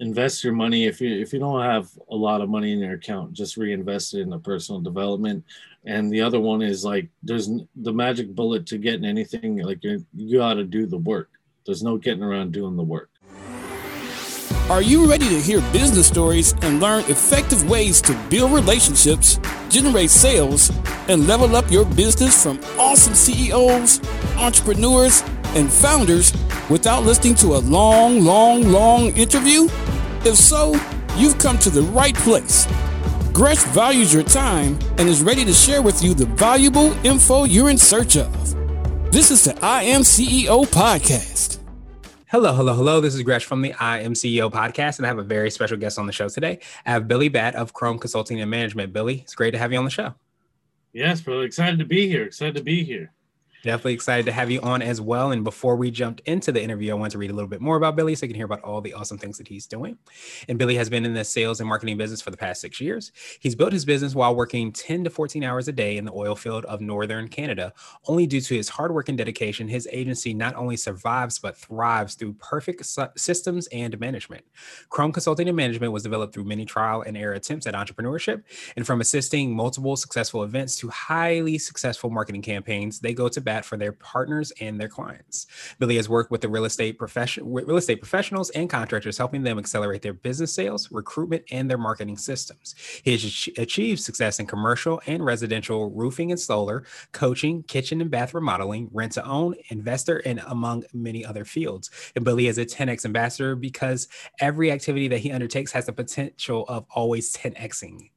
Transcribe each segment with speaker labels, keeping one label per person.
Speaker 1: invest your money. If you if you don't have a lot of money in your account just reinvest it in the personal development. And the other one is like there's the magic bullet to getting anything like you you got to do the work. There's no getting around doing the work.
Speaker 2: Are you ready to hear business stories and learn effective ways to build relationships generate sales and level up your business from awesome ceos entrepreneurs and founders without listening to a long long long interview if so, you've come to the right place. Gresh values your time and is ready to share with you the valuable info you're in search of. This is the I Am CEO podcast.
Speaker 3: Hello, hello, hello. This is Gresh from the I Am CEO podcast, and I have a very special guest on the show today. I have Billy Batt of Chrome Consulting and Management. Billy, it's great to have you on the show.
Speaker 1: Yes, bro. Excited to be here. Excited to be here.
Speaker 3: Definitely excited to have you on as well. And before we jumped into the interview, I want to read a little bit more about Billy so you can hear about all the awesome things that he's doing. And Billy has been in the sales and marketing business for the past six years. He's built his business while working 10 to 14 hours a day in the oil field of Northern Canada. Only due to his hard work and dedication, his agency not only survives but thrives through perfect systems and management. Chrome Consulting and Management was developed through many trial and error attempts at entrepreneurship. And from assisting multiple successful events to highly successful marketing campaigns, they go to bat for their partners and their clients. Billy has worked with the real estate profession, real estate professionals and contractors, helping them accelerate their business sales, recruitment, and their marketing systems. He has achieved success in commercial and residential roofing and solar, coaching, kitchen and bath remodeling, rent to own, investor, and among many other fields. And Billy is a 10x ambassador because every activity that he undertakes has the potential of always 10xing.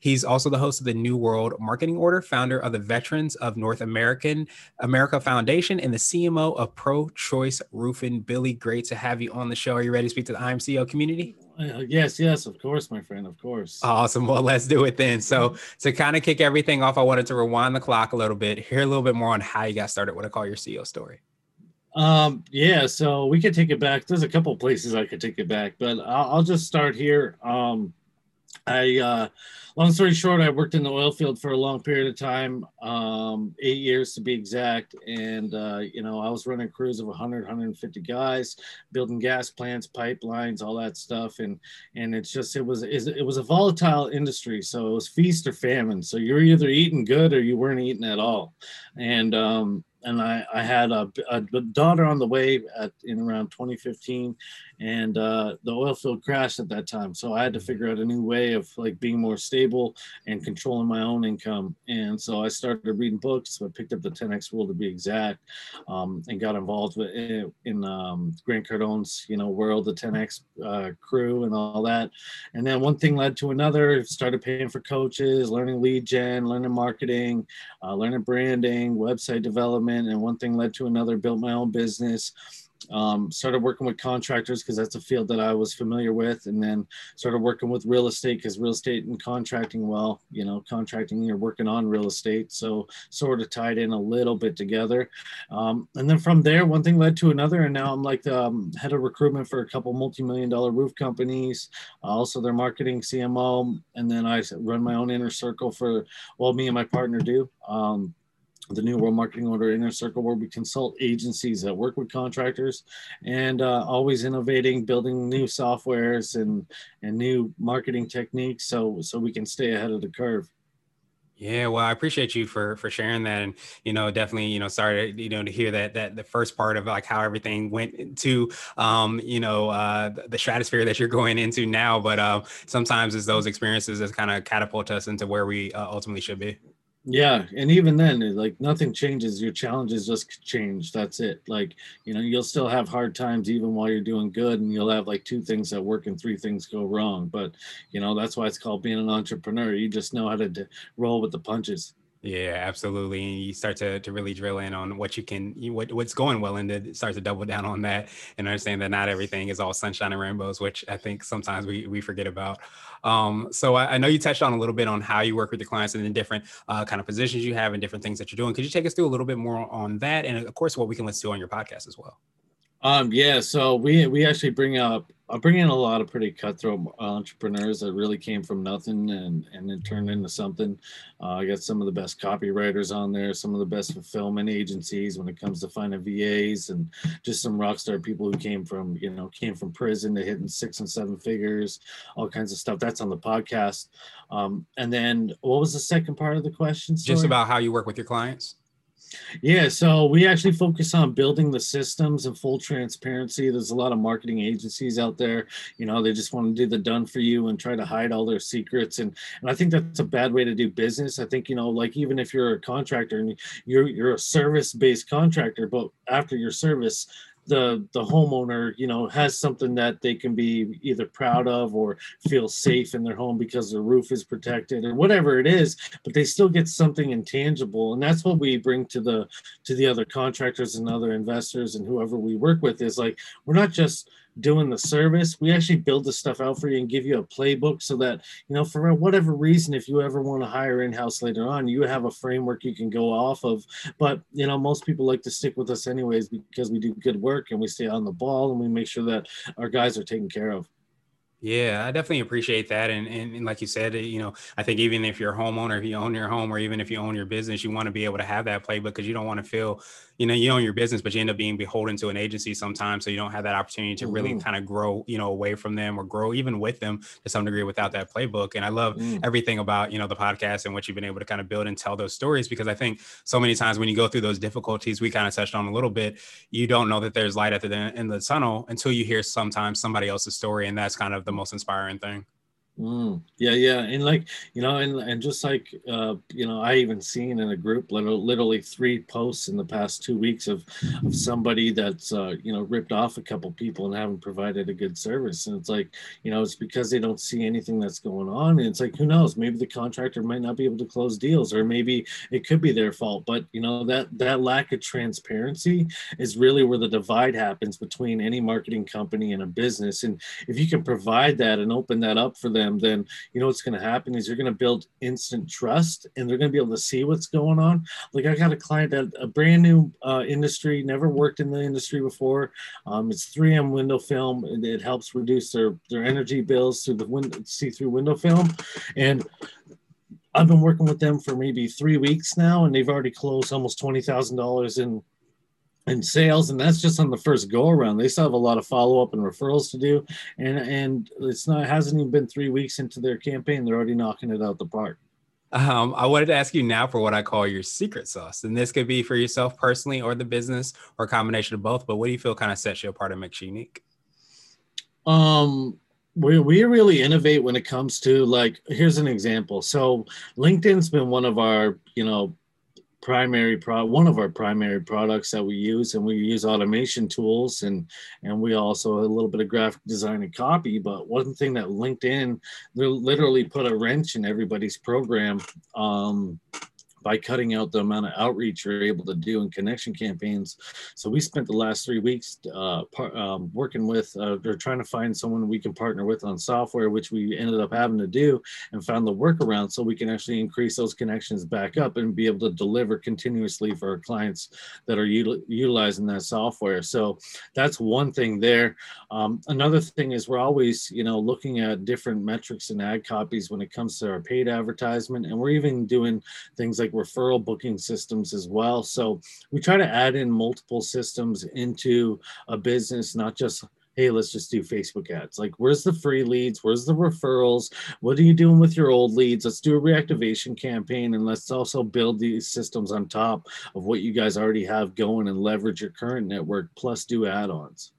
Speaker 3: He's also the host of the New World Marketing Order, founder of the Veterans of North American America Foundation, and the CMO of Pro Choice Roofing. Billy, great to have you on the show. Are you ready to speak to the IMCO community?
Speaker 1: Uh, yes, yes, of course, my friend, of course.
Speaker 3: Awesome. Well, let's do it then. So, to kind of kick everything off, I wanted to rewind the clock a little bit, hear a little bit more on how you got started. What I call your CEO story.
Speaker 1: Um, yeah, so we could take it back. There's a couple places I could take it back, but I'll, I'll just start here. Um, I, uh, long story short, I worked in the oil field for a long period of time, um, eight years to be exact. And, uh, you know, I was running crews of 100, 150 guys, building gas plants, pipelines, all that stuff. And, and it's just, it was, it was a volatile industry. So it was feast or famine. So you're either eating good or you weren't eating at all. And, um, and I, I had a, a, daughter on the way at in around 2015 and uh, the oil field crashed at that time. So i had to figure out a new way of like being more stable and controlling my own income. And so i started reading books. I picked up the 10x rule to be exact um, and got involved with, in, in um, grant cardone's you know world the 10x uh, crew and all that. And then one thing led to another. Started paying for coaches learning lead gen learning marketing uh, learning branding website development and one thing led to another built my own business um, started working with contractors because that's a field that I was familiar with, and then started working with real estate because real estate and contracting, well, you know, contracting you're working on real estate, so sort of tied in a little bit together. Um, and then from there, one thing led to another, and now I'm like the um, head of recruitment for a couple multi-million dollar roof companies, uh, also their marketing CMO, and then I run my own inner circle for well, me and my partner do. The New World Marketing Order Inner Circle, where we consult agencies that work with contractors and uh, always innovating, building new softwares and and new marketing techniques, so so we can stay ahead of the curve.
Speaker 3: Yeah, well, I appreciate you for for sharing that, and you know, definitely, you know, sorry, you know, to hear that that the first part of like how everything went into, um, you know, uh, the stratosphere that you're going into now. But uh, sometimes it's those experiences that kind of catapult us into where we uh, ultimately should be.
Speaker 1: Yeah, and even then, like nothing changes. Your challenges just change. That's it. Like you know, you'll still have hard times even while you're doing good, and you'll have like two things that work and three things go wrong. But you know, that's why it's called being an entrepreneur. You just know how to d- roll with the punches.
Speaker 3: Yeah, absolutely. And you start to, to really drill in on what you can, what, what's going well, and then start to double down on that and understand that not everything is all sunshine and rainbows, which I think sometimes we, we forget about. Um, so I, I, know you touched on a little bit on how you work with the clients and the different uh, kind of positions you have and different things that you're doing. Could you take us through a little bit more on that? And of course, what we can listen to on your podcast as well.
Speaker 1: Um, yeah, so we we actually bring up I bring in a lot of pretty cutthroat entrepreneurs that really came from nothing and and then turned into something. Uh, I got some of the best copywriters on there, some of the best fulfillment agencies when it comes to finding VAs, and just some rock star people who came from you know came from prison to hitting six and seven figures, all kinds of stuff. That's on the podcast. Um, and then what was the second part of the question?
Speaker 3: Sorry? Just about how you work with your clients.
Speaker 1: Yeah, so we actually focus on building the systems and full transparency. There's a lot of marketing agencies out there, you know, they just want to do the done for you and try to hide all their secrets. And and I think that's a bad way to do business. I think, you know, like even if you're a contractor and you're you're a service-based contractor, but after your service, the the homeowner you know has something that they can be either proud of or feel safe in their home because their roof is protected or whatever it is but they still get something intangible. And that's what we bring to the to the other contractors and other investors and whoever we work with is like we're not just doing the service we actually build the stuff out for you and give you a playbook so that you know for whatever reason if you ever want to hire in-house later on you have a framework you can go off of but you know most people like to stick with us anyways because we do good work and we stay on the ball and we make sure that our guys are taken care of
Speaker 3: yeah, I definitely appreciate that. And, and, and like you said, you know, I think even if you're a homeowner, if you own your home, or even if you own your business, you want to be able to have that playbook because you don't want to feel you know you own your business but you end up being beholden to an agency sometimes so you don't have that opportunity to really mm-hmm. kind of grow you know away from them or grow even with them to some degree without that playbook and i love mm. everything about you know the podcast and what you've been able to kind of build and tell those stories because i think so many times when you go through those difficulties we kind of touched on a little bit you don't know that there's light at the end of the tunnel until you hear sometimes somebody else's story and that's kind of the most inspiring thing
Speaker 1: Mm, yeah, yeah, and like you know, and and just like uh, you know, I even seen in a group literally, three posts in the past two weeks of of somebody that's uh, you know ripped off a couple people and haven't provided a good service, and it's like you know it's because they don't see anything that's going on, and it's like who knows, maybe the contractor might not be able to close deals, or maybe it could be their fault, but you know that that lack of transparency is really where the divide happens between any marketing company and a business, and if you can provide that and open that up for them them, then you know what's going to happen is you're going to build instant trust and they're going to be able to see what's going on. Like I got a client that a brand new uh, industry, never worked in the industry before. Um, it's 3M window film. And it helps reduce their, their energy bills through the see-through window film. And I've been working with them for maybe three weeks now, and they've already closed almost twenty thousand dollars in in sales and that's just on the first go around they still have a lot of follow-up and referrals to do and and it's not it hasn't even been three weeks into their campaign they're already knocking it out the park
Speaker 3: um, I wanted to ask you now for what I call your secret sauce, and this could be for yourself personally or the business or a combination of both. But what do you feel kind of sets you apart and makes you unique?
Speaker 1: Um, we, we really innovate when it comes to like here's an example so linkedin's been one of our you know primary pro one of our primary products that we use and we use automation tools and and we also a little bit of graphic design and copy but one thing that linkedin literally put a wrench in everybody's program um by cutting out the amount of outreach you're able to do in connection campaigns. So we spent the last three weeks uh, par- um, working with uh, or trying to find someone we can partner with on software, which we ended up having to do and found the workaround so we can actually increase those connections back up and be able to deliver continuously for our clients that are util- utilizing that software. So that's one thing there. Um, another thing is we're always, you know, looking at different metrics and ad copies when it comes to our paid advertisement, and we're even doing things like like referral booking systems as well. So we try to add in multiple systems into a business, not just hey, let's just do Facebook ads. Like, where's the free leads? Where's the referrals? What are you doing with your old leads? Let's do a reactivation campaign and let's also build these systems on top of what you guys already have going and leverage your current network plus do add ons.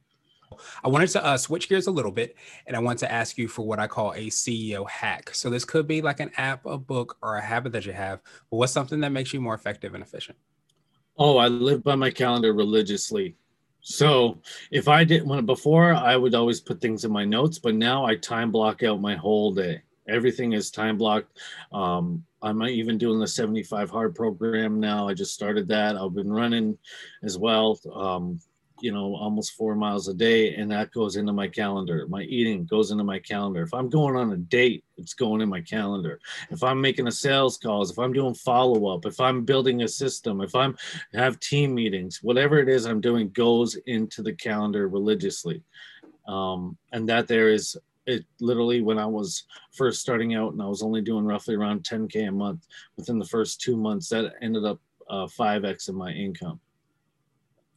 Speaker 3: I wanted to uh, switch gears a little bit and I want to ask you for what I call a CEO hack. So this could be like an app, a book, or a habit that you have, but what's something that makes you more effective and efficient?
Speaker 1: Oh, I live by my calendar religiously. So if I did when before I would always put things in my notes, but now I time block out my whole day. Everything is time blocked. Um, I'm even doing the 75 hard program now. I just started that. I've been running as well. Um, you know almost four miles a day and that goes into my calendar. My eating goes into my calendar. If i'm going on a date it's going in my calendar. If i'm making a sales calls if i'm doing follow-up if i'm building a system if i'm have team meetings whatever it is i'm doing goes into the calendar religiously. Um, and that there is it literally when I was first starting out and I was only doing roughly around 10K a month within the first two months, that ended up uh, 5X of my income.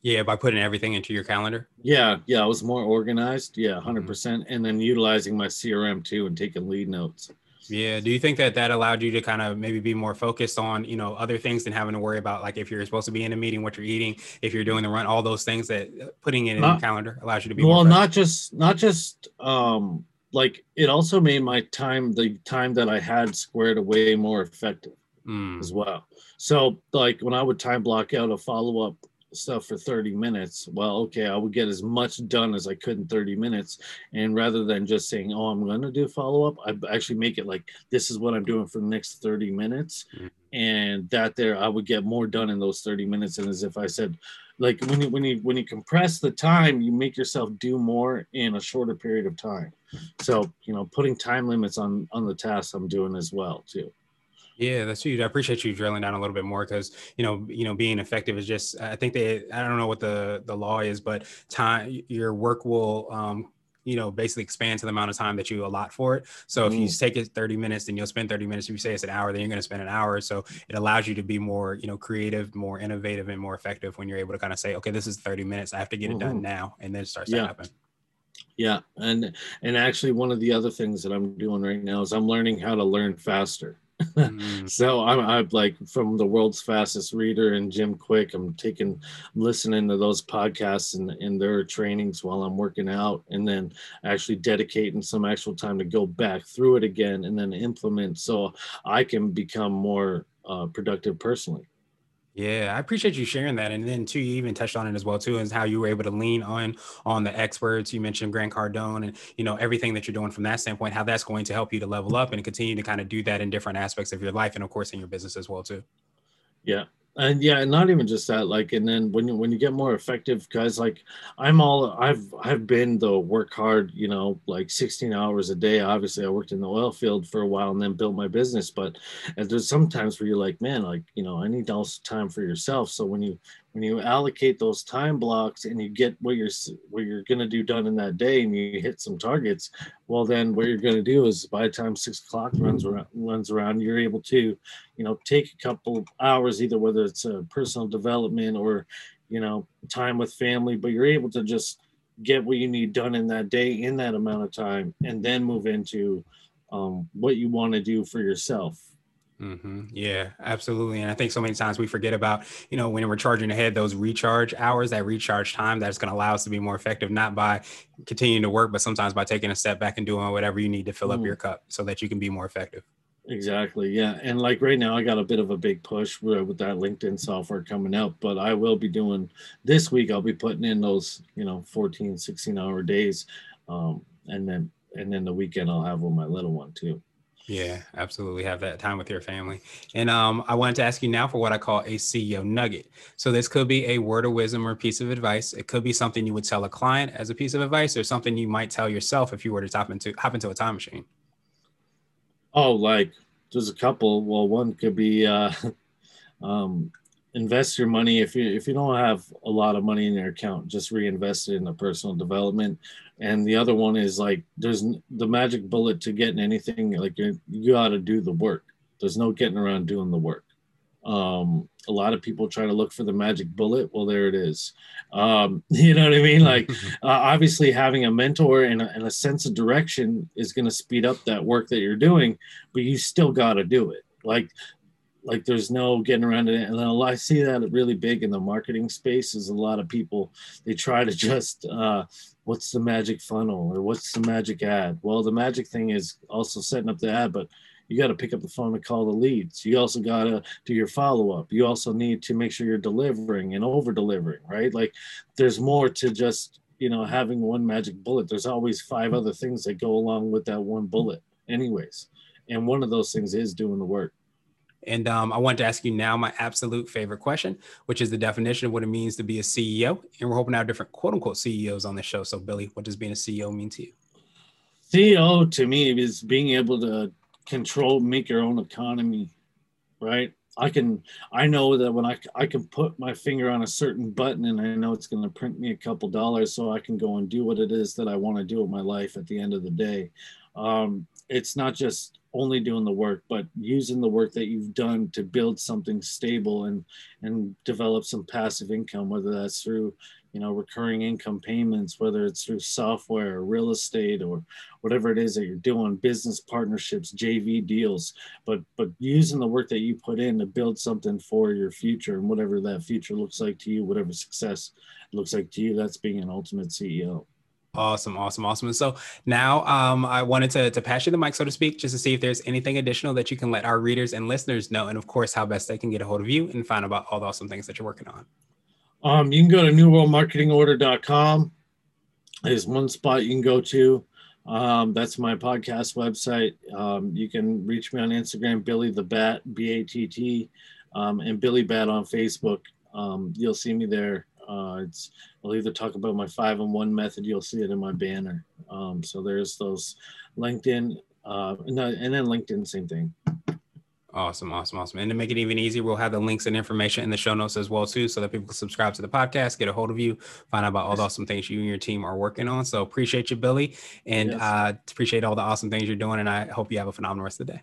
Speaker 3: Yeah, by putting everything into your calendar.
Speaker 1: Yeah, yeah, I was more organized. Yeah, 100. Mm-hmm. percent And then utilizing my CRM too and taking lead notes.
Speaker 3: Yeah. Do you think that that allowed you to kind of maybe be more focused on, you know, other things than having to worry about like if you're supposed to be in a meeting, what you're eating, if you're doing the run, all those things that uh, putting it in the calendar allows you to be
Speaker 1: well, not just not just um like it also made my time the time that I had squared away more effective mm. as well. So like when I would time block out a follow up stuff for 30 minutes. Well okay i would get as much done as i could in 30 minutes. And rather than just saying oh i'm going to do follow-up i actually make it like this is what i'm doing for the next 30 minutes. Mm-hmm. and that there i would get more done in those 30 minutes and as if i said like when you when you when you compress the time you make yourself do more in a shorter period of time. So you know putting time limits on on the tasks i'm doing as well too
Speaker 3: yeah, that's huge. I appreciate you drilling down a little bit more because you know, you know, being effective is just. I think they. I don't know what the the law is, but time your work will um, you know basically expand to the amount of time that you allot for it so if you mm. take it 30 minutes then you'll spend 30 minutes if you say it's an hour then you're going to spend an hour so it allows you to be more you know creative more innovative and more effective when you're able to kind of say okay this is 30 minutes i have to get it mm-hmm. done now and then it starts
Speaker 1: yeah.
Speaker 3: to happen
Speaker 1: yeah and and actually one of the other things that i'm doing right now is i'm learning how to learn faster so I'm, I'm like from the world's fastest reader and Jim Kwik. I'm taking, I'm listening to those podcasts and, and their trainings while I'm working out, and then actually dedicating some actual time to go back through it again and then implement so I can become more uh, productive personally.
Speaker 3: Yeah, I appreciate you sharing that. And then too, you even touched on it as well too, is how you were able to lean on on the experts. You mentioned Grant Cardone and you know everything that you're doing from that standpoint, how that's going to help you to level up and continue to kind of do that in different aspects of your life and of course in your business as well too.
Speaker 1: Yeah, and yeah, and not even just that. Like, and then when you when you get more effective, guys, like I'm all I've I've been the work hard, you know, like 16 hours a day. Obviously, I worked in the oil field for a while and then built my business. But there's sometimes where you're like, man, like you know, I need also time for yourself. So when you when you allocate those time blocks and you get what you're what you're going to do done in that day and you hit some targets well then what you're going to do is by the time six o'clock runs around runs around you're able to you know take a couple hours either whether it's a personal development or you know time with family but you're able to just get what you need done in that day in that amount of time and then move into um, what you want to do for yourself
Speaker 3: Mm-hmm. Yeah, absolutely. And I think so many times we forget about, you know, when we're charging ahead, those recharge hours, that recharge time that's going to allow us to be more effective, not by continuing to work, but sometimes by taking a step back and doing whatever you need to fill mm. up your cup so that you can be more effective.
Speaker 1: Exactly. Yeah. And like right now, I got a bit of a big push with, with that LinkedIn software coming out, but I will be doing this week, I'll be putting in those, you know, 14, 16 hour days. Um, and then, and then the weekend I'll have with my little one too.
Speaker 3: Yeah, absolutely. Have that time with your family. And um, I wanted to ask you now for what I call a CEO nugget. So this could be a word of wisdom or piece of advice. It could be something you would tell a client as a piece of advice, or something you might tell yourself if you were to hop into hop into a time machine.
Speaker 1: Oh, like there's a couple. Well, one could be uh, um, invest your money. If you if you don't have a lot of money in your account just reinvest it in the personal development. And the other one is like there's the magic bullet to getting anything like you, you got to do the work. There's no getting around doing the work. Um a lot of people try to look for the magic bullet. Well there it is. Um you know what i mean? Like uh, obviously having a mentor and a, and a sense of direction is going to speed up that work that you're doing but you still got to do it. Like like there's no getting around it. And i see that really big in the marketing space is a lot of people they try to just uh, what's the magic funnel or what's the magic ad? Well the magic thing is also setting up the ad but you got to pick up the phone and call the leads. You also got to do your follow-up. You also need to make sure you're delivering and over delivering right? Like there's more to just you know having one magic bullet. There's always five other things that go along with that one bullet anyways. And one of those things is doing the work
Speaker 3: and um, I want to ask you now my absolute favorite question, which is the definition of what it means to be a CEO. And we're hoping to have different quote unquote CEOs on the show. So, Billy, what does being a CEO mean to you?
Speaker 1: CEO to me is being able to control, make your own economy, right? I can I know that when I I can put my finger on a certain button and I know it's going to print me a couple dollars so I can go and do what it is that I want to do with my life at the end of the day. Um, it's not just only doing the work, but using the work that you've done to build something stable and and develop some passive income, whether that's through you know recurring income payments whether it's through software or real estate or whatever it is that you're doing business partnerships jv deals. But but using the work that you put in to build something for your future and whatever that future looks like to you whatever success looks like to you that's being an ultimate ceo
Speaker 3: Awesome, awesome, awesome. And so now um, I wanted to, to pass you the mic, so to speak, just to see if there's anything additional that you can let our readers and listeners know. And of course, how best they can get a hold of you and find about all the awesome things that you're working on.
Speaker 1: Um, you can go to newworldmarketingorder.com. There's one spot you can go to. Um, that's my podcast website. Um, you can reach me on Instagram, Billy the Bat, B A T T, um, and Billy Bat on Facebook. Um, you'll see me there. Uh, it's I'll either talk about my five and one method. You'll see it in my banner. Um, so there's those LinkedIn, uh, and, and then LinkedIn, same thing.
Speaker 3: Awesome, awesome, awesome. And to make it even easier, we'll have the links and information in the show notes as well too, so that people can subscribe to the podcast, get a hold of you, find out about all the awesome things you and your team are working on. So appreciate you, Billy, and yes. uh, appreciate all the awesome things you're doing. And I hope you have a phenomenal rest of the day.